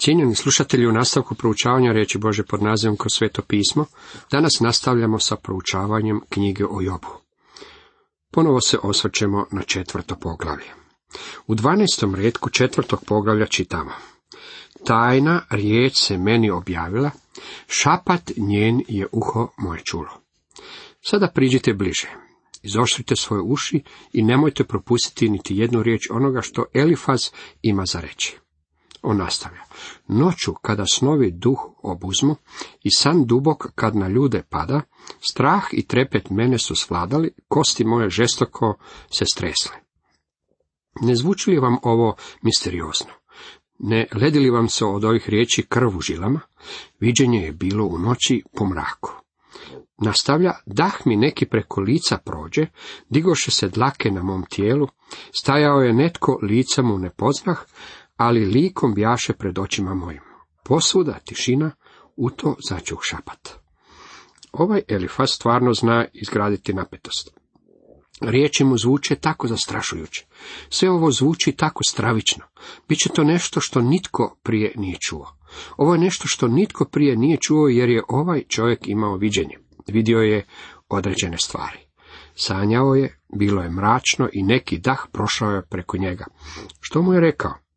Cijenjeni slušatelji u nastavku proučavanja riječi Bože pod nazivom kroz sveto pismo, danas nastavljamo sa proučavanjem knjige o Jobu. Ponovo se osvrćemo na četvrto poglavlje. U dvanaestom redku četvrtog poglavlja čitamo. Tajna riječ se meni objavila, šapat njen je uho moje čulo. Sada priđite bliže, izoštrite svoje uši i nemojte propustiti niti jednu riječ onoga što Elifaz ima za reći. On nastavlja. Noću kada snovi duh obuzmu i san dubok kad na ljude pada, strah i trepet mene su svladali, kosti moje žestoko se stresle. Ne zvuči li vam ovo misteriozno? Ne ledi li vam se od ovih riječi krv u žilama? Viđenje je bilo u noći po mraku. Nastavlja, dah mi neki preko lica prođe, digoše se dlake na mom tijelu, stajao je netko lica mu ne poznah, ali likom bjaše pred očima mojim. Posvuda tišina, u to začuh šapat. Ovaj Elifas stvarno zna izgraditi napetost. Riječi mu zvuče tako zastrašujuće. Sve ovo zvuči tako stravično. Biće to nešto što nitko prije nije čuo. Ovo je nešto što nitko prije nije čuo jer je ovaj čovjek imao viđenje. Vidio je određene stvari. Sanjao je, bilo je mračno i neki dah prošao je preko njega. Što mu je rekao?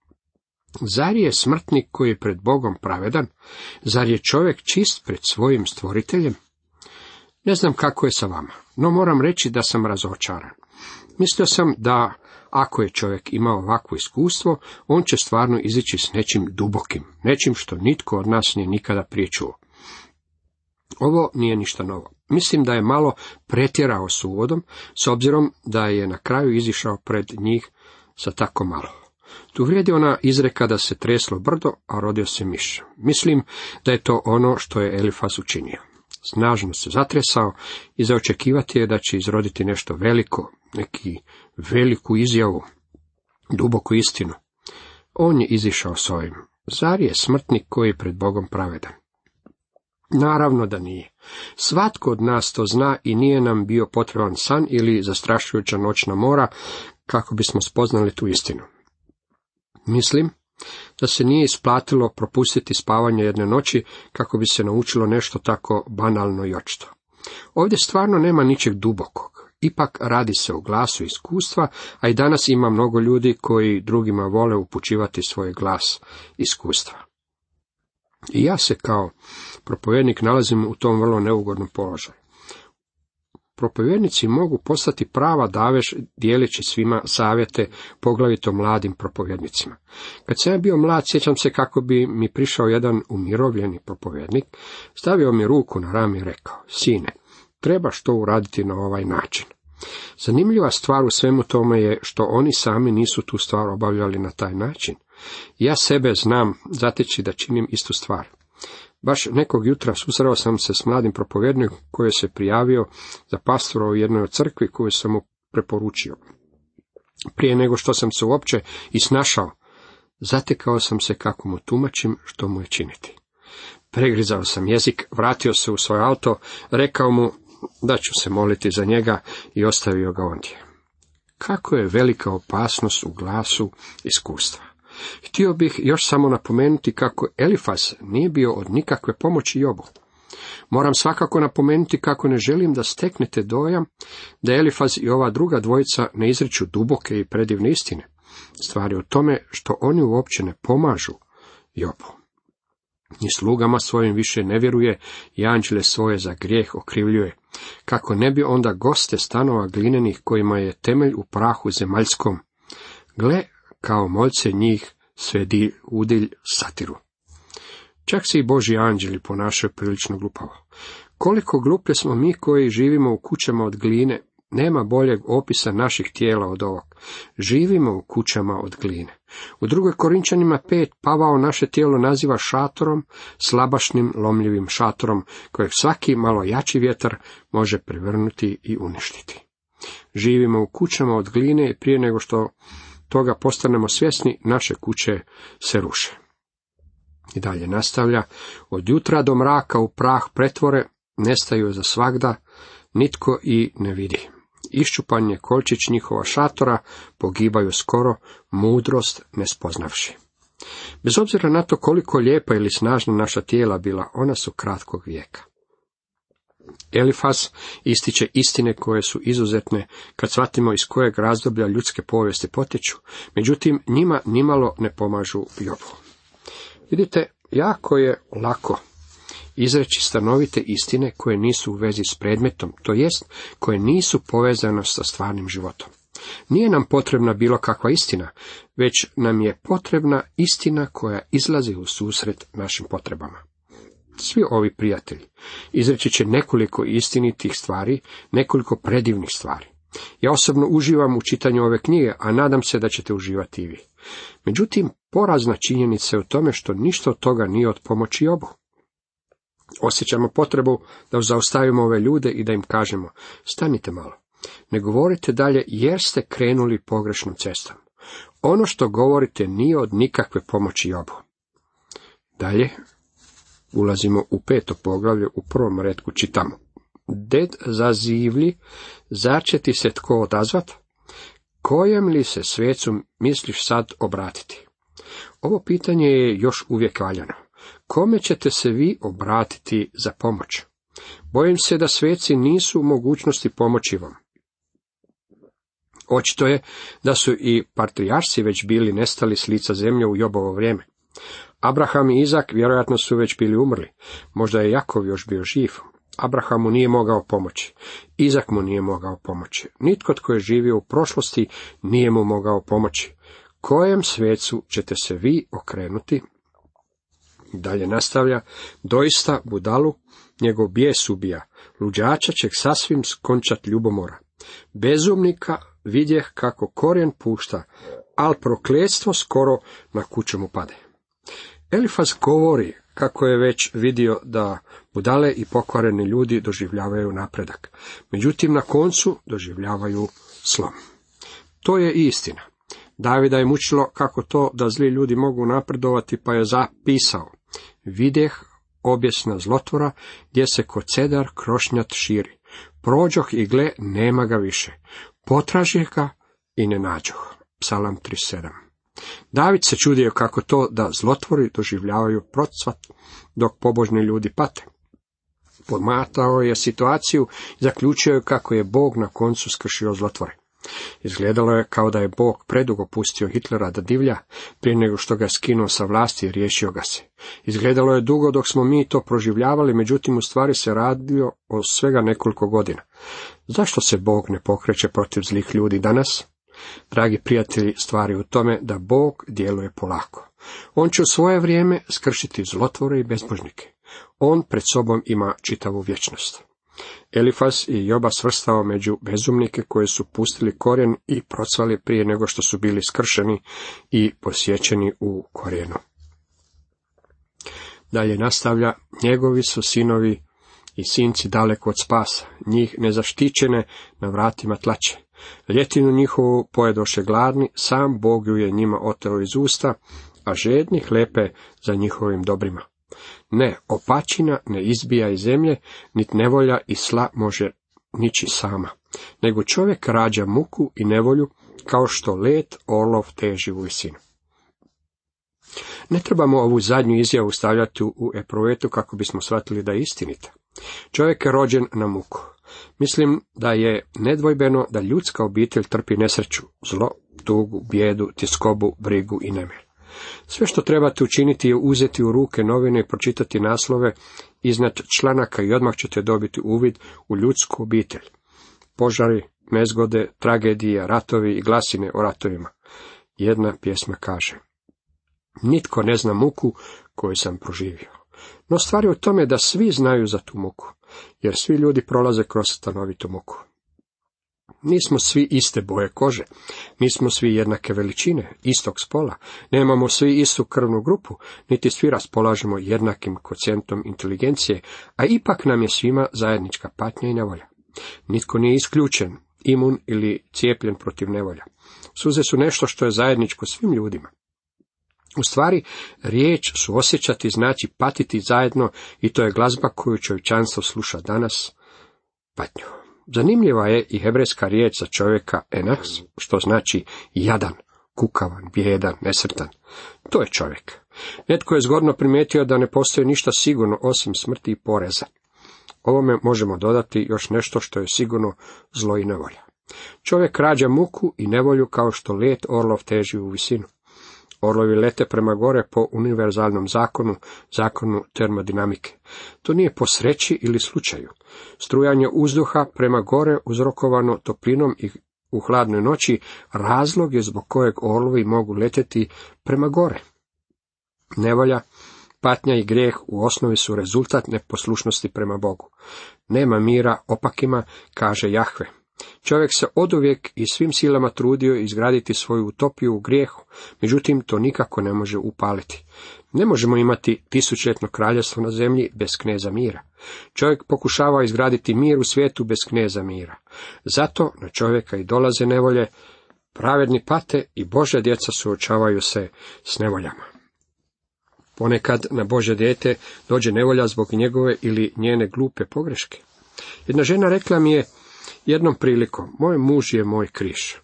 Zar je smrtnik koji je pred Bogom pravedan? Zar je čovjek čist pred svojim stvoriteljem? Ne znam kako je sa vama, no moram reći da sam razočaran. Mislio sam da ako je čovjek imao ovakvo iskustvo, on će stvarno izići s nečim dubokim, nečim što nitko od nas nije nikada prije čuo. Ovo nije ništa novo. Mislim da je malo pretjerao s uvodom, s obzirom da je na kraju izišao pred njih sa tako malo. Tu vrijedi ona izreka da se treslo brdo, a rodio se miš. Mislim da je to ono što je Elifas učinio. Snažno se zatresao i zaočekivati je da će izroditi nešto veliko, neki veliku izjavu, duboku istinu. On je izišao s ovim. Zar je smrtnik koji je pred Bogom pravedan? Naravno da nije. Svatko od nas to zna i nije nam bio potreban san ili zastrašujuća noćna mora kako bismo spoznali tu istinu. Mislim da se nije isplatilo propustiti spavanje jedne noći kako bi se naučilo nešto tako banalno i očito. Ovdje stvarno nema ničeg dubokog. Ipak radi se o glasu iskustva, a i danas ima mnogo ljudi koji drugima vole upućivati svoj glas iskustva. I ja se kao propovjednik nalazim u tom vrlo neugodnom položaju. Propovjednici mogu postati prava daveš dijeleći svima savjete, poglavito mladim propovjednicima. Kad sam bio mlad, sjećam se kako bi mi prišao jedan umirovljeni propovjednik, stavio mi ruku na rami i rekao, sine, trebaš to uraditi na ovaj način. Zanimljiva stvar u svemu tome je što oni sami nisu tu stvar obavljali na taj način. Ja sebe znam zateći da činim istu stvar. Baš nekog jutra susreo sam se s mladim propovjednikom koji se prijavio za pastora u jednoj crkvi koju sam mu preporučio. Prije nego što sam se uopće i snašao, zatekao sam se kako mu tumačim što mu je činiti. Pregrizao sam jezik, vratio se u svoj auto, rekao mu da ću se moliti za njega i ostavio ga ondje. Kako je velika opasnost u glasu iskustva. Htio bih još samo napomenuti kako Elifas nije bio od nikakve pomoći Jobu. Moram svakako napomenuti kako ne želim da steknete dojam da Elifaz i ova druga dvojica ne izriču duboke i predivne istine. Stvari u tome što oni uopće ne pomažu Jobu. Ni slugama svojim više ne vjeruje i anđele svoje za grijeh okrivljuje. Kako ne bi onda goste stanova glinenih kojima je temelj u prahu zemaljskom. Gle, kao moljce njih svedi udilj satiru. Čak se i Boži anđeli ponašaju prilično glupavo. Koliko gluplje smo mi koji živimo u kućama od gline, nema boljeg opisa naših tijela od ovog. Živimo u kućama od gline. U drugoj Korinčanima pet Pavao naše tijelo naziva šatorom, slabašnim, lomljivim šatorom, kojeg svaki malo jači vjetar može prevrnuti i uništiti. Živimo u kućama od gline prije nego što toga postanemo svjesni, naše kuće se ruše. I dalje nastavlja, od jutra do mraka u prah pretvore, nestaju za svagda, nitko i ne vidi. Iščupan je kolčić njihova šatora, pogibaju skoro, mudrost ne spoznavši. Bez obzira na to koliko lijepa ili snažna naša tijela bila, ona su kratkog vijeka. Elifas ističe istine koje su izuzetne kad shvatimo iz kojeg razdoblja ljudske povijesti potječu, međutim njima nimalo ne pomažu Jobu. Vidite, jako je lako izreći stanovite istine koje nisu u vezi s predmetom, to jest koje nisu povezane sa stvarnim životom. Nije nam potrebna bilo kakva istina, već nam je potrebna istina koja izlazi u susret našim potrebama. Svi ovi prijatelji izreći će nekoliko istinitih stvari, nekoliko predivnih stvari. Ja osobno uživam u čitanju ove knjige, a nadam se da ćete uživati i vi. Međutim, porazna činjenica je u tome što ništa od toga nije od pomoći obu. Osjećamo potrebu da zaustavimo ove ljude i da im kažemo, stanite malo. Ne govorite dalje jer ste krenuli pogrešnom cestom. Ono što govorite nije od nikakve pomoći obu. Dalje, ulazimo u peto poglavlje, u prvom redku čitamo. Ded zazivlji, zar će ti se tko odazvat? Kojem li se svecu misliš sad obratiti? Ovo pitanje je još uvijek valjano. Kome ćete se vi obratiti za pomoć? Bojim se da sveci nisu u mogućnosti pomoći vam. Očito je da su i patrijarsi već bili nestali s lica zemlje u Jobovo vrijeme. Abraham i Izak vjerojatno su već bili umrli. Možda je Jakov još bio živ. Abraham mu nije mogao pomoći. Izak mu nije mogao pomoći. Nitko tko je živio u prošlosti nije mu mogao pomoći. Kojem svecu ćete se vi okrenuti? Dalje nastavlja, doista budalu njegov bijes ubija, luđača će sasvim skončat ljubomora. Bezumnika vidjeh kako korijen pušta, al prokletstvo skoro na kuću mu pade. Elifas govori kako je već vidio da budale i pokvareni ljudi doživljavaju napredak. Međutim, na koncu doživljavaju slom. To je istina. Davida je mučilo kako to da zli ljudi mogu napredovati, pa je zapisao. Videh objesna zlotvora, gdje se kod cedar krošnjat širi. Prođoh i gle, nema ga više. Potraži ga i ne nađoh. Psalam 37. David se čudio kako to da zlotvori doživljavaju procvat, dok pobožni ljudi pate. Podmatao je situaciju i zaključio je kako je Bog na koncu skršio zlotvore. Izgledalo je kao da je Bog predugo pustio Hitlera da divlja, prije nego što ga skinuo sa vlasti i riješio ga se. Izgledalo je dugo dok smo mi to proživljavali, međutim u stvari se radio o svega nekoliko godina. Zašto se Bog ne pokreće protiv zlih ljudi danas? Dragi prijatelji, stvari u tome da Bog djeluje polako. On će u svoje vrijeme skršiti zlotvore i bezbožnike. On pred sobom ima čitavu vječnost. Elifas i Joba svrstao među bezumnike koji su pustili korijen i procvali prije nego što su bili skršeni i posjećeni u korijenu. Dalje nastavlja, njegovi su sinovi i sinci daleko od spasa, njih nezaštićene na vratima tlače. Ljetinu njihovu pojedoše gladni, sam Bog ju je njima oteo iz usta, a žedni hlepe za njihovim dobrima. Ne, opačina ne izbija iz zemlje, nit nevolja i sla može nići sama, nego čovjek rađa muku i nevolju, kao što let orlov teži u visinu. Ne trebamo ovu zadnju izjavu stavljati u eprovetu kako bismo shvatili da je istinita. Čovjek je rođen na muku. Mislim da je nedvojbeno da ljudska obitelj trpi nesreću, zlo, tugu, bijedu, tiskobu, brigu i nemir. Sve što trebate učiniti je uzeti u ruke novine i pročitati naslove iznad članaka i odmah ćete dobiti uvid u ljudsku obitelj. Požari, nezgode, tragedije, ratovi i glasine o ratovima. Jedna pjesma kaže. Nitko ne zna muku koju sam proživio. No stvar je u tome da svi znaju za tu muku, jer svi ljudi prolaze kroz stanovitu muku. Nismo svi iste boje kože, nismo svi jednake veličine, istog spola, nemamo svi istu krvnu grupu, niti svi raspolažemo jednakim kocijentom inteligencije, a ipak nam je svima zajednička patnja i nevolja. Nitko nije isključen, imun ili cijepljen protiv nevolja. Suze su nešto što je zajedničko svim ljudima. U stvari, riječ su osjećati znači patiti zajedno i to je glazba koju čovječanstvo sluša danas, patnju. Zanimljiva je i hebrejska riječ za čovjeka enas, što znači jadan, kukavan, bijedan, nesretan. To je čovjek. Netko je zgodno primijetio da ne postoji ništa sigurno osim smrti i poreza. Ovome možemo dodati još nešto što je sigurno zlo i nevolja. Čovjek rađa muku i nevolju kao što let orlov teži u visinu. Orlovi lete prema gore po univerzalnom zakonu, zakonu termodinamike. To nije po sreći ili slučaju. Strujanje uzduha prema gore uzrokovano toplinom i u hladnoj noći razlog je zbog kojeg orlovi mogu letjeti prema gore. Nevolja, patnja i grijeh u osnovi su rezultat neposlušnosti prema Bogu. Nema mira opakima, kaže Jahve. Čovjek se oduvijek i svim silama trudio izgraditi svoju utopiju u grijehu, međutim to nikako ne može upaliti. Ne možemo imati tisućljetno kraljevstvo na zemlji bez kneza mira. Čovjek pokušava izgraditi mir u svijetu bez kneza mira. Zato na čovjeka i dolaze nevolje, pravedni pate i Božja djeca suočavaju se s nevoljama. Ponekad na Bože dijete dođe nevolja zbog njegove ili njene glupe pogreške. Jedna žena rekla mi je, Jednom prilikom, moj muž je moj križ.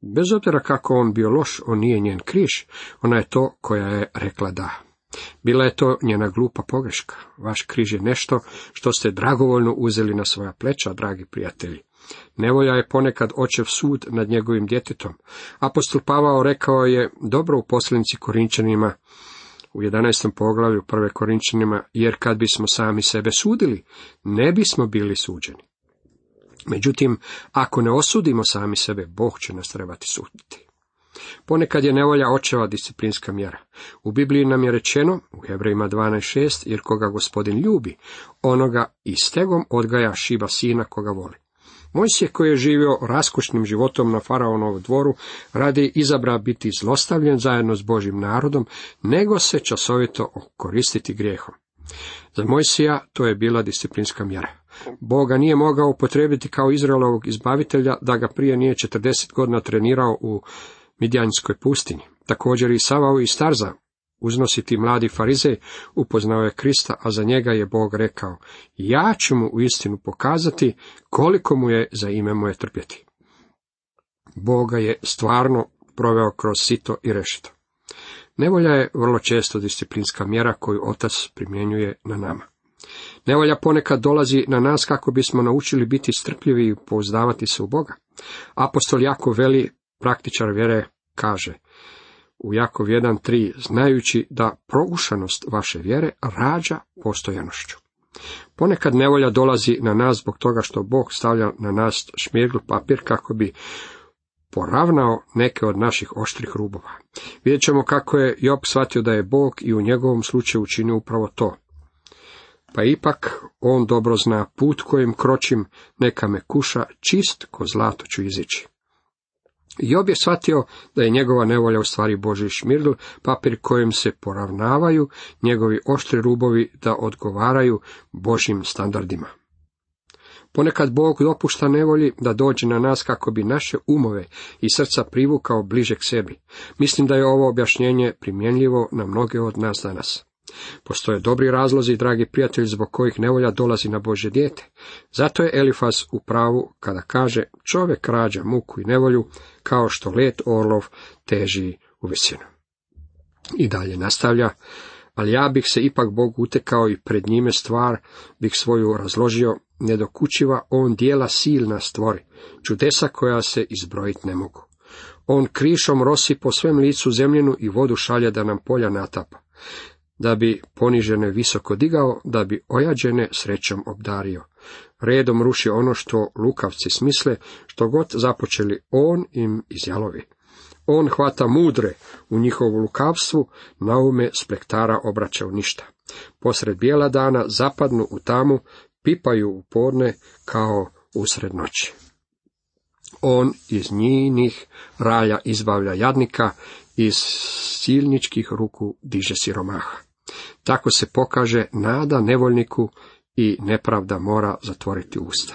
Bez obzira kako on bio loš, on nije njen križ, ona je to koja je rekla da. Bila je to njena glupa pogreška. Vaš križ je nešto što ste dragovoljno uzeli na svoja pleća, dragi prijatelji. Nevolja je ponekad očev sud nad njegovim djetetom. Apostol Pavao rekao je dobro u posljednici Korinčanima u 11. poglavlju prve Korinčanima, jer kad bismo sami sebe sudili, ne bismo bili suđeni. Međutim, ako ne osudimo sami sebe, Bog će nas trebati suditi. Ponekad je nevolja očeva disciplinska mjera. U Bibliji nam je rečeno, u Hebrejima 12.6, jer koga gospodin ljubi, onoga i stegom odgaja šiba sina koga voli. Mojsije koji je živio raskošnim životom na faraonovom dvoru, radi izabra biti zlostavljen zajedno s Božim narodom, nego se časovito koristiti grijehom. Za Mojsija to je bila disciplinska mjera. Boga nije mogao upotrebiti kao Izraelovog izbavitelja da ga prije nije 40 godina trenirao u Midjanskoj pustinji. Također i Savao i Starza, uznositi mladi farizej, upoznao je Krista, a za njega je Bog rekao, ja ću mu u istinu pokazati koliko mu je za ime moje trpjeti. Boga je stvarno proveo kroz sito i rešito. Nevolja je vrlo često disciplinska mjera koju otac primjenjuje na nama. Nevolja ponekad dolazi na nas kako bismo naučili biti strpljivi i pouzdavati se u Boga. Apostol Jakov veli, praktičar vjere, kaže u Jakov 1.3, znajući da proušanost vaše vjere rađa postojanošću. Ponekad nevolja dolazi na nas zbog toga što Bog stavlja na nas šmirgl papir kako bi poravnao neke od naših oštrih rubova. Vidjet ćemo kako je Job shvatio da je Bog i u njegovom slučaju učinio upravo to. Pa ipak on dobro zna put kojim kročim, neka me kuša, čist ko zlato ću izići. Job je shvatio da je njegova nevolja u stvari Boži šmirgl, papir kojim se poravnavaju njegovi oštri rubovi da odgovaraju Božim standardima. Ponekad Bog dopušta nevolji da dođe na nas kako bi naše umove i srca privukao bliže k sebi. Mislim da je ovo objašnjenje primjenljivo na mnoge od nas danas. Postoje dobri razlozi, dragi prijatelji, zbog kojih nevolja dolazi na Bože dijete. Zato je Elifas u pravu kada kaže čovjek rađa muku i nevolju kao što let orlov teži u visinu. I dalje nastavlja, ali ja bih se ipak Bog utekao i pred njime stvar bih svoju razložio, ne dokučiva on dijela silna stvori, čudesa koja se izbrojit ne mogu. On krišom rosi po svem licu zemljenu i vodu šalje da nam polja natapa da bi ponižene visoko digao, da bi ojađene srećom obdario. Redom ruši ono što lukavci smisle, što god započeli on im izjalovi. On hvata mudre u njihovu lukavstvu, naume splektara obraća u ništa. Posred bijela dana zapadnu u tamu, pipaju u podne kao usred noći. On iz njinih ralja izbavlja jadnika, iz silničkih ruku diže siromaha. Tako se pokaže nada nevoljniku i nepravda mora zatvoriti usta.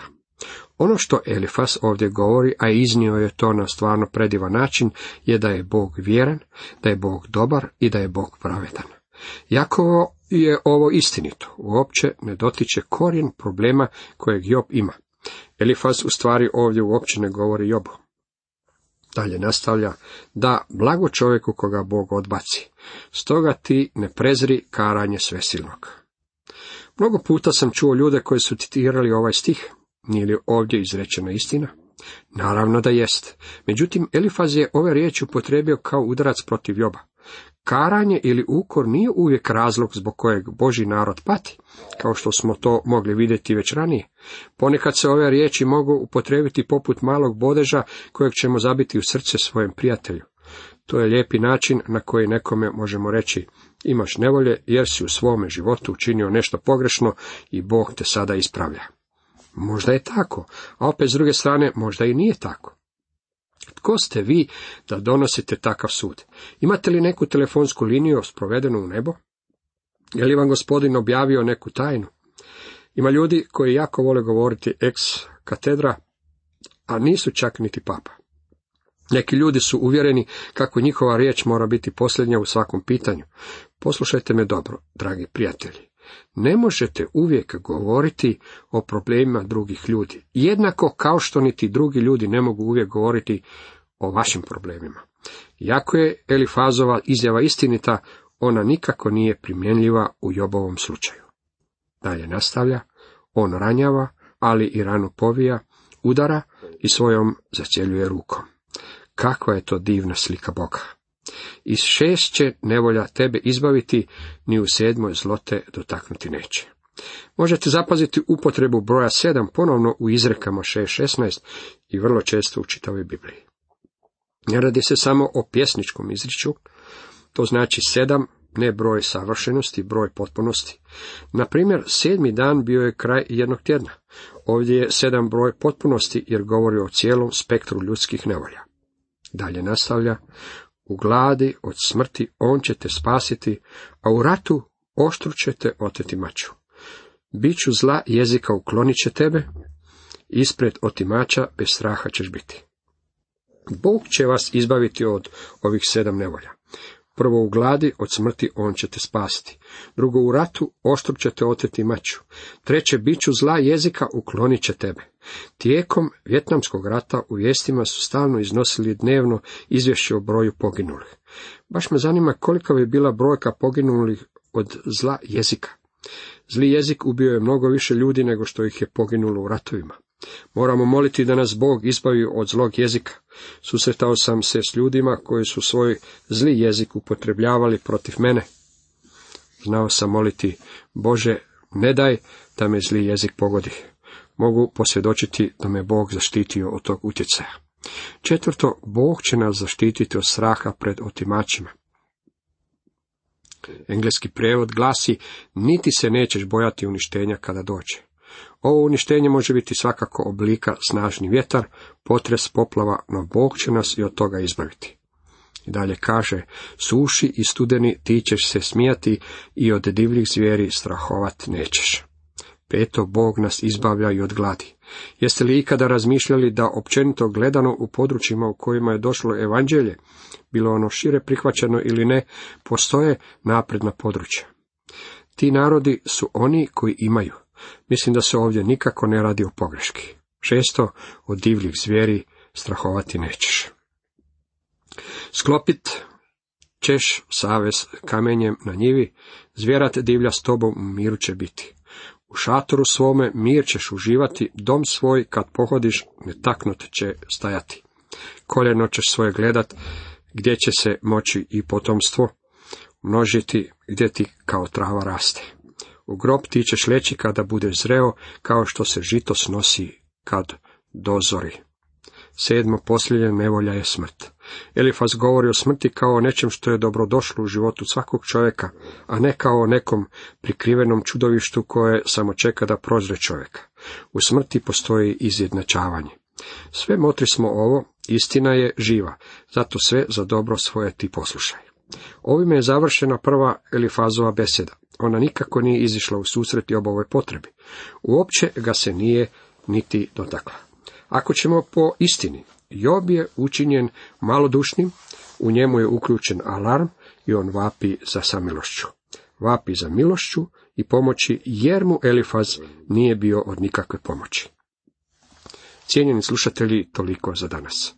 Ono što Elifas ovdje govori, a iznio je to na stvarno predivan način, je da je Bog vjeran, da je Bog dobar i da je Bog pravedan. Jakovo je ovo istinito, uopće ne dotiče korijen problema kojeg Job ima. Elifas u stvari ovdje uopće ne govori Jobu. Dalje nastavlja, da blago čovjeku koga Bog odbaci. Stoga ti ne prezri karanje svesilnog. Mnogo puta sam čuo ljude koji su citirali ovaj stih. Nije li ovdje izrečena istina? Naravno da jest. Međutim, Elifaz je ove riječi upotrebio kao udarac protiv Joba. Karanje ili ukor nije uvijek razlog zbog kojeg Boži narod pati, kao što smo to mogli vidjeti već ranije. Ponekad se ove riječi mogu upotrebiti poput malog bodeža kojeg ćemo zabiti u srce svojem prijatelju. To je lijepi način na koji nekome možemo reći imaš nevolje jer si u svome životu učinio nešto pogrešno i Bog te sada ispravlja. Možda je tako, a opet s druge strane možda i nije tako. Tko ste vi da donosite takav sud? Imate li neku telefonsku liniju sprovedenu u nebo? Je li vam gospodin objavio neku tajnu? Ima ljudi koji jako vole govoriti ex katedra, a nisu čak niti papa. Neki ljudi su uvjereni kako njihova riječ mora biti posljednja u svakom pitanju. Poslušajte me dobro, dragi prijatelji. Ne možete uvijek govoriti o problemima drugih ljudi, jednako kao što niti drugi ljudi ne mogu uvijek govoriti o vašim problemima. Jako je Elifazova izjava istinita, ona nikako nije primjenljiva u Jobovom slučaju. Dalje nastavlja, on ranjava, ali i ranu povija, udara i svojom zacjeljuje rukom. Kakva je to divna slika Boga! Iz šest će nevolja tebe izbaviti, ni u sedmoj zlote dotaknuti neće. Možete zapaziti upotrebu broja sedam ponovno u izrekama šest šesnaest i vrlo često u čitavoj Bibliji. Ne radi se samo o pjesničkom izriču, to znači sedam, ne broj savršenosti, broj potpunosti. Na primjer, sedmi dan bio je kraj jednog tjedna. Ovdje je sedam broj potpunosti jer govori o cijelom spektru ljudskih nevolja. Dalje nastavlja, u gladi od smrti on će te spasiti, a u ratu oštru ćete oteti maču. Biću zla jezika uklonit će tebe, ispred otimača bez straha ćeš biti. Bog će vas izbaviti od ovih sedam nevolja. Prvo u gladi, od smrti on će te spasiti. Drugo u ratu, oštro će te oteti maču. Treće, biću zla jezika uklonit će tebe. Tijekom Vjetnamskog rata u vijestima su stalno iznosili dnevno izvješće o broju poginulih. Baš me zanima kolika bi bila brojka poginulih od zla jezika. Zli jezik ubio je mnogo više ljudi nego što ih je poginulo u ratovima. Moramo moliti da nas Bog izbavi od zlog jezika. Susretao sam se s ljudima koji su svoj zli jezik upotrebljavali protiv mene. Znao sam moliti, Bože, ne daj da me zli jezik pogodi. Mogu posvjedočiti da me Bog zaštitio od tog utjecaja. Četvrto, Bog će nas zaštititi od straha pred otimačima. Engleski prijevod glasi, niti se nećeš bojati uništenja kada dođe. Ovo uništenje može biti svakako oblika snažni vjetar, potres poplava, no Bog će nas i od toga izbaviti. I dalje kaže, suši i studeni ti ćeš se smijati i od divljih zvijeri strahovat nećeš. Peto, Bog nas izbavlja i od gladi. Jeste li ikada razmišljali da općenito gledano u područjima u kojima je došlo evanđelje, bilo ono šire prihvaćeno ili ne, postoje napredna područja. Ti narodi su oni koji imaju. Mislim da se ovdje nikako ne radi o pogreški. Šesto, od divljih zvijeri strahovati nećeš. Sklopit ćeš savez kamenjem na njivi, zvjerat divlja s tobom u miru će biti. U šatoru svome mir ćeš uživati, dom svoj kad pohodiš netaknut će stajati. Koljeno ćeš svoje gledat, gdje će se moći i potomstvo množiti, gdje ti kao trava raste. U grob ti ćeš leći kada bude zreo, kao što se žito snosi kad dozori. Sedmo posljednje nevolja je smrt. Elifas govori o smrti kao o nečem što je dobrodošlo u životu svakog čovjeka, a ne kao o nekom prikrivenom čudovištu koje samo čeka da prozre čovjeka. U smrti postoji izjednačavanje. Sve motri smo ovo, istina je živa, zato sve za dobro svoje ti poslušaj. Ovime je završena prva Elifazova beseda. Ona nikako nije izišla u susret i ovoj potrebi. Uopće ga se nije niti dotakla. Ako ćemo po istini, Job je učinjen malodušnim, u njemu je uključen alarm i on vapi za samilošću. Vapi za milošću i pomoći jer mu Elifaz nije bio od nikakve pomoći. Cijenjeni slušatelji, toliko za danas.